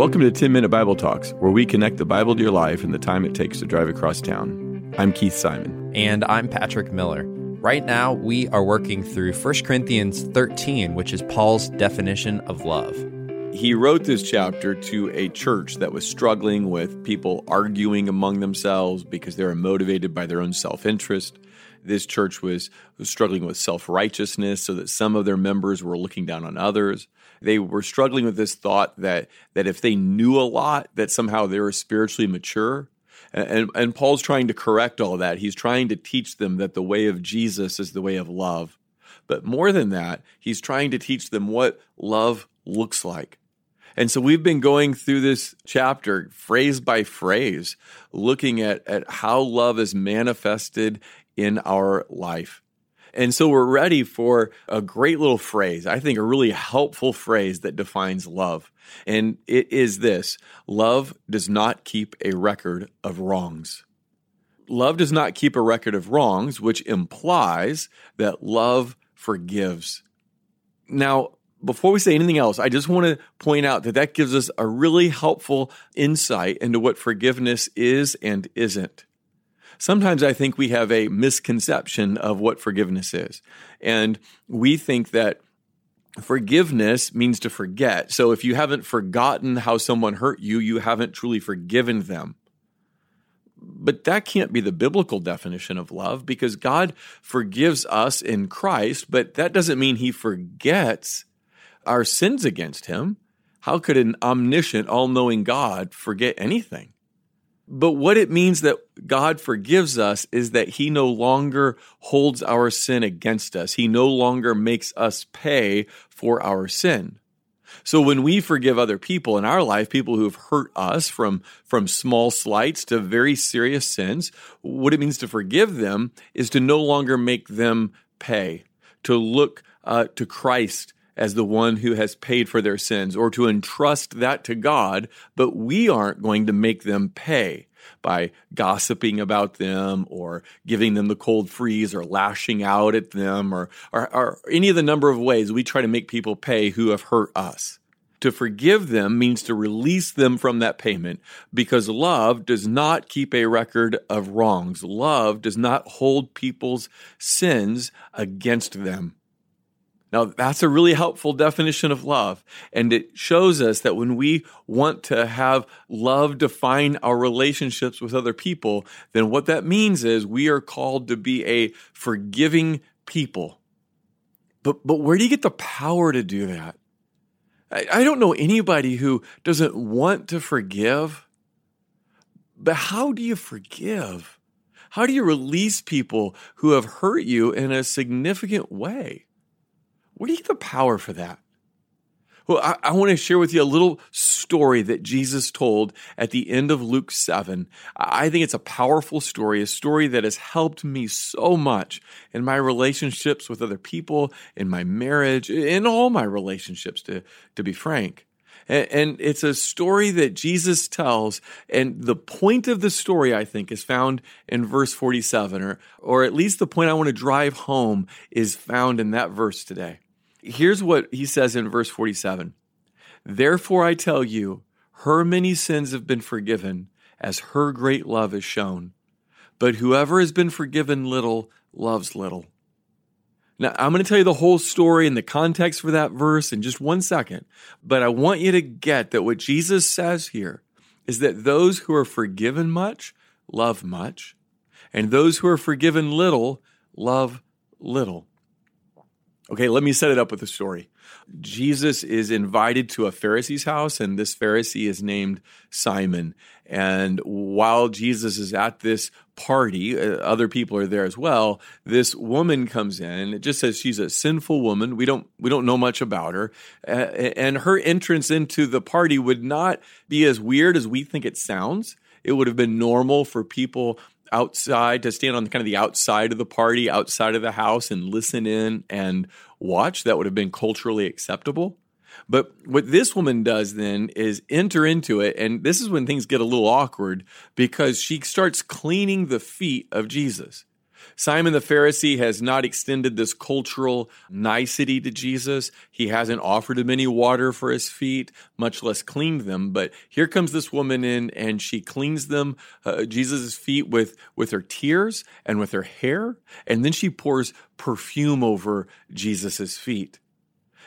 Welcome to 10 Minute Bible Talks, where we connect the Bible to your life in the time it takes to drive across town. I'm Keith Simon. And I'm Patrick Miller. Right now, we are working through 1 Corinthians 13, which is Paul's definition of love. He wrote this chapter to a church that was struggling with people arguing among themselves because they were motivated by their own self interest. This church was, struggling with self righteousness, so that some of their members were looking down on others. They were struggling with this thought that that if they knew a lot, that somehow they were spiritually mature. And, and Paul's trying to correct all that. He's trying to teach them that the way of Jesus is the way of love. But more than that, he's trying to teach them what love looks like. And so we've been going through this chapter phrase by phrase, looking at, at how love is manifested in our life. And so we're ready for a great little phrase, I think a really helpful phrase that defines love. And it is this love does not keep a record of wrongs. Love does not keep a record of wrongs, which implies that love forgives. Now, before we say anything else, I just want to point out that that gives us a really helpful insight into what forgiveness is and isn't sometimes I think we have a misconception of what forgiveness is. And we think that forgiveness means to forget. So if you haven't forgotten how someone hurt you, you haven't truly forgiven them. But that can't be the biblical definition of love because God forgives us in Christ, but that doesn't mean he forgets our sins against him. How could an omniscient, all knowing God forget anything? But what it means that God forgives us is that He no longer holds our sin against us. He no longer makes us pay for our sin. So when we forgive other people in our life, people who have hurt us from, from small slights to very serious sins, what it means to forgive them is to no longer make them pay, to look uh, to Christ as the one who has paid for their sins or to entrust that to God, but we aren't going to make them pay by gossiping about them or giving them the cold freeze or lashing out at them or, or, or any of the number of ways we try to make people pay who have hurt us. To forgive them means to release them from that payment because love does not keep a record of wrongs. Love does not hold people's sins against them. Now, that's a really helpful definition of love. And it shows us that when we want to have love define our relationships with other people, then what that means is we are called to be a forgiving people. But, but where do you get the power to do that? I, I don't know anybody who doesn't want to forgive. But how do you forgive? How do you release people who have hurt you in a significant way? Where do you get the power for that? Well, I, I, want to share with you a little story that Jesus told at the end of Luke 7. I think it's a powerful story, a story that has helped me so much in my relationships with other people, in my marriage, in all my relationships, to, to be frank. And, it's a story that Jesus tells. And the point of the story, I think, is found in verse 47, or, or at least the point I want to drive home is found in that verse today. Here's what he says in verse 47 Therefore I tell you, her many sins have been forgiven, as her great love is shown. But whoever has been forgiven little loves little. Now, I'm going to tell you the whole story and the context for that verse in just one second, but I want you to get that what Jesus says here is that those who are forgiven much love much, and those who are forgiven little love little. Okay, let me set it up with a story. Jesus is invited to a Pharisee's house, and this Pharisee is named Simon. And while Jesus is at this party, uh, other people are there as well. This woman comes in. It just says she's a sinful woman. We don't we don't know much about her, and her entrance into the party would not be as weird as we think it sounds. It would have been normal for people outside to stand on kind of the outside of the party, outside of the house, and listen in and watch. That would have been culturally acceptable. But what this woman does then is enter into it, and this is when things get a little awkward because she starts cleaning the feet of Jesus. Simon the Pharisee has not extended this cultural nicety to Jesus. He hasn't offered him any water for his feet, much less cleaned them. But here comes this woman in and she cleans them, uh, Jesus' feet with, with her tears and with her hair. And then she pours perfume over Jesus' feet.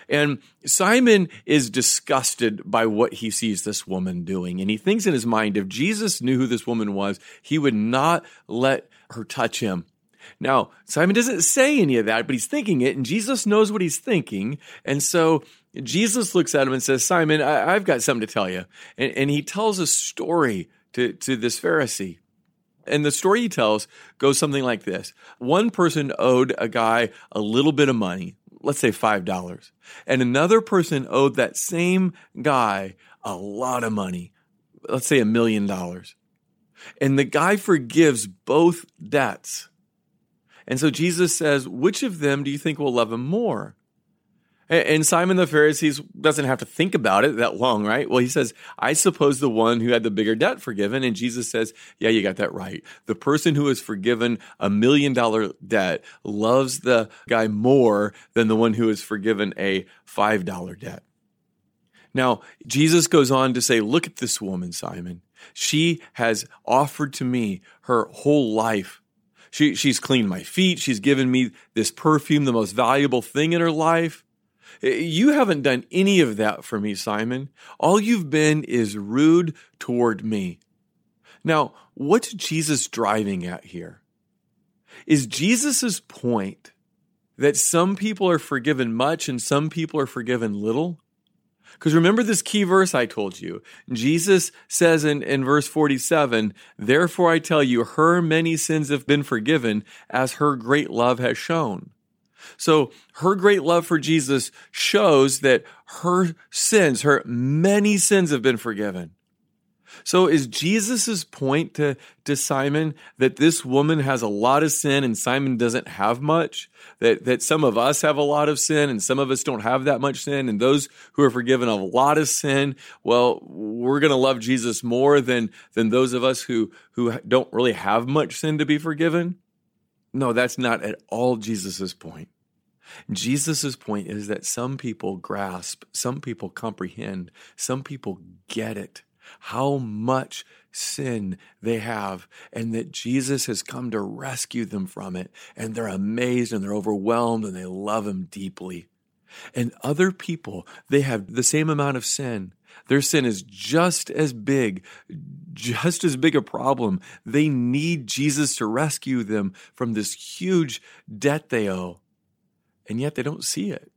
And Simon is disgusted by what he sees this woman doing. And he thinks in his mind, if Jesus knew who this woman was, he would not let her touch him. Now, Simon doesn't say any of that, but he's thinking it, and Jesus knows what he's thinking. And so Jesus looks at him and says, Simon, I, have got something to tell you. And, and he tells a story to, to this Pharisee. And the story he tells goes something like this One person owed a guy a little bit of money, let's say $5. And another person owed that same guy a lot of money, let's say a million dollars. And the guy forgives both debts. And so Jesus says, which of them do you think will love him more? And Simon the Pharisee doesn't have to think about it that long, right? Well, he says, I suppose the one who had the bigger debt forgiven. And Jesus says, Yeah, you got that right. The person who has forgiven a million dollar debt loves the guy more than the one who has forgiven a $5 debt. Now, Jesus goes on to say, Look at this woman, Simon. She has offered to me her whole life she, she's cleaned my feet. She's given me this perfume, the most valuable thing in her life. You haven't done any of that for me, Simon. All you've been is rude toward me. Now, what's Jesus driving at here? Is Jesus' point that some people are forgiven much and some people are forgiven little? Because remember this key verse I told you. Jesus says in, in verse 47, Therefore I tell you, her many sins have been forgiven as her great love has shown. So her great love for Jesus shows that her sins, her many sins have been forgiven. So is Jesus's point to, to Simon that this woman has a lot of sin and Simon doesn't have much? That, that some of us have a lot of sin and some of us don't have that much sin. And those who are forgiven of a lot of sin, well, we're going to love Jesus more than, than those of us who, who don't really have much sin to be forgiven? No, that's not at all Jesus's point. Jesus' point is that some people grasp, some people comprehend, some people get it how much sin they have and that Jesus has come to rescue them from it. And they're amazed and they're overwhelmed and they love him deeply. And other people, they have the same amount of sin. Their sin is just as big, just as big a problem. They need Jesus to rescue them from this huge debt they owe. And yet they don't see it.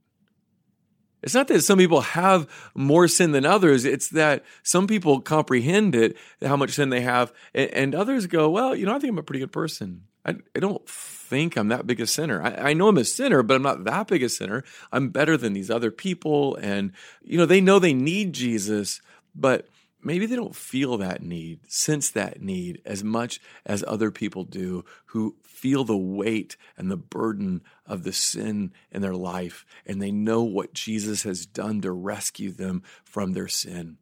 It's not that some people have more sin than others. It's that some people comprehend it, how much sin they have, and, others go, well, you know, I think I'm a pretty good person. I, I don't think I'm that big a sinner. I, I, know I'm a sinner, but I'm not that big a sinner. I'm better than these other people. And, you know, they know they need Jesus, but maybe they don't feel that need, sense that need as much as other people do who feel the weight and the burden of the sin in their life. And they know what Jesus has done to rescue them from their sin.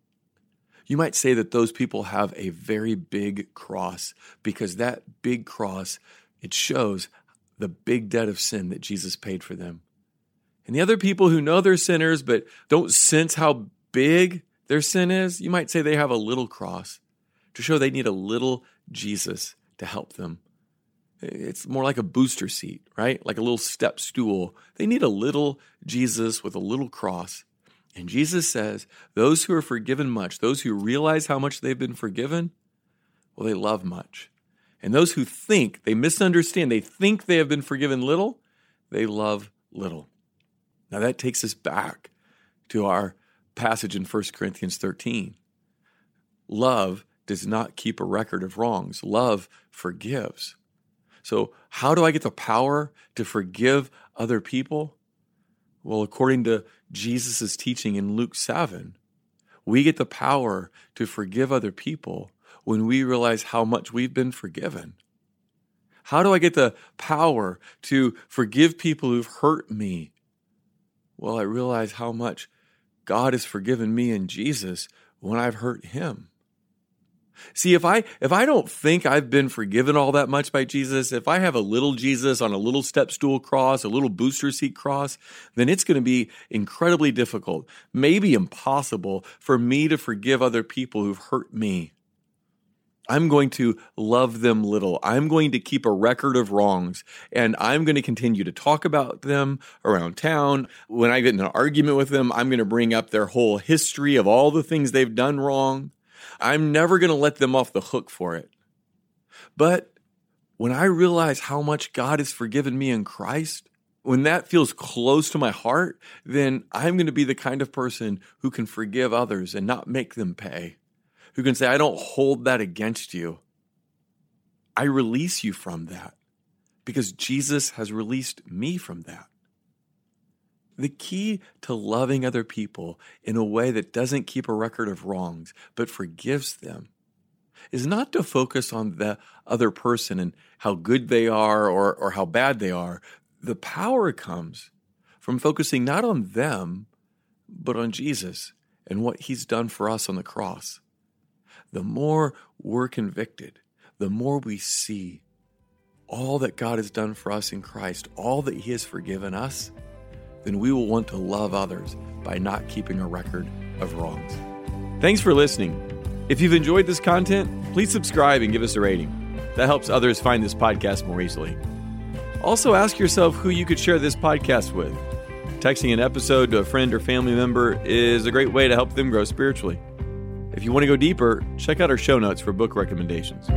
You might say that those people have a very big cross because that big cross, it shows the big debt of sin that Jesus paid for them. And the other people who know they're sinners but don't sense how big their sin is, you might say they have a little cross to show they need a little Jesus to help them. It's more like a booster seat, right? Like a little step stool. They need a little Jesus with a little cross. And Jesus says, those who are forgiven much, those who realize how much they've been forgiven, well, they love much. And those who think, they misunderstand, they think they have been forgiven little, they love little. Now that takes us back to our passage in 1 Corinthians 13. Love does not keep a record of wrongs, love forgives. So, how do I get the power to forgive other people? Well, according to Jesus' teaching in Luke 7, we get the power to forgive other people when we realize how much we've been forgiven. How do I get the power to forgive people who've hurt me? Well, I realize how much God has forgiven me in Jesus when I've hurt him. See, if I if I don't think I've been forgiven all that much by Jesus, if I have a little Jesus on a little step stool cross, a little booster seat cross, then it's going to be incredibly difficult, maybe impossible for me to forgive other people who've hurt me. I'm going to love them little. I'm going to keep a record of wrongs and I'm going to continue to talk about them around town. When I get in an argument with them, I'm going to bring up their whole history of all the things they've done wrong. I'm never going to let them off the hook for it. But when I realize how much God has forgiven me in Christ, when that feels close to my heart, then I'm going to be the kind of person who can forgive others and not make them pay who can say, I don't hold that against you. I release you from that because Jesus has released me from that. The key to loving other people in a way that doesn't keep a record of wrongs, but forgives them, is not to focus on the other person and how good they are or, or how bad they are. The power comes from focusing not on them, but on Jesus and what he's done for us on the cross the more we're convicted, the more we see all that God has done for us in Christ, all that He has forgiven us, then we will want to love others by not keeping a record of wrongs. Thanks for listening. If you've enjoyed this content, please subscribe and give us a rating. That helps others find this podcast more easily. Also, ask yourself who you could share this podcast with. Texting an episode to a friend or family member is a great way to help them grow spiritually. If you want to go deeper, check out our show notes for book recommendations.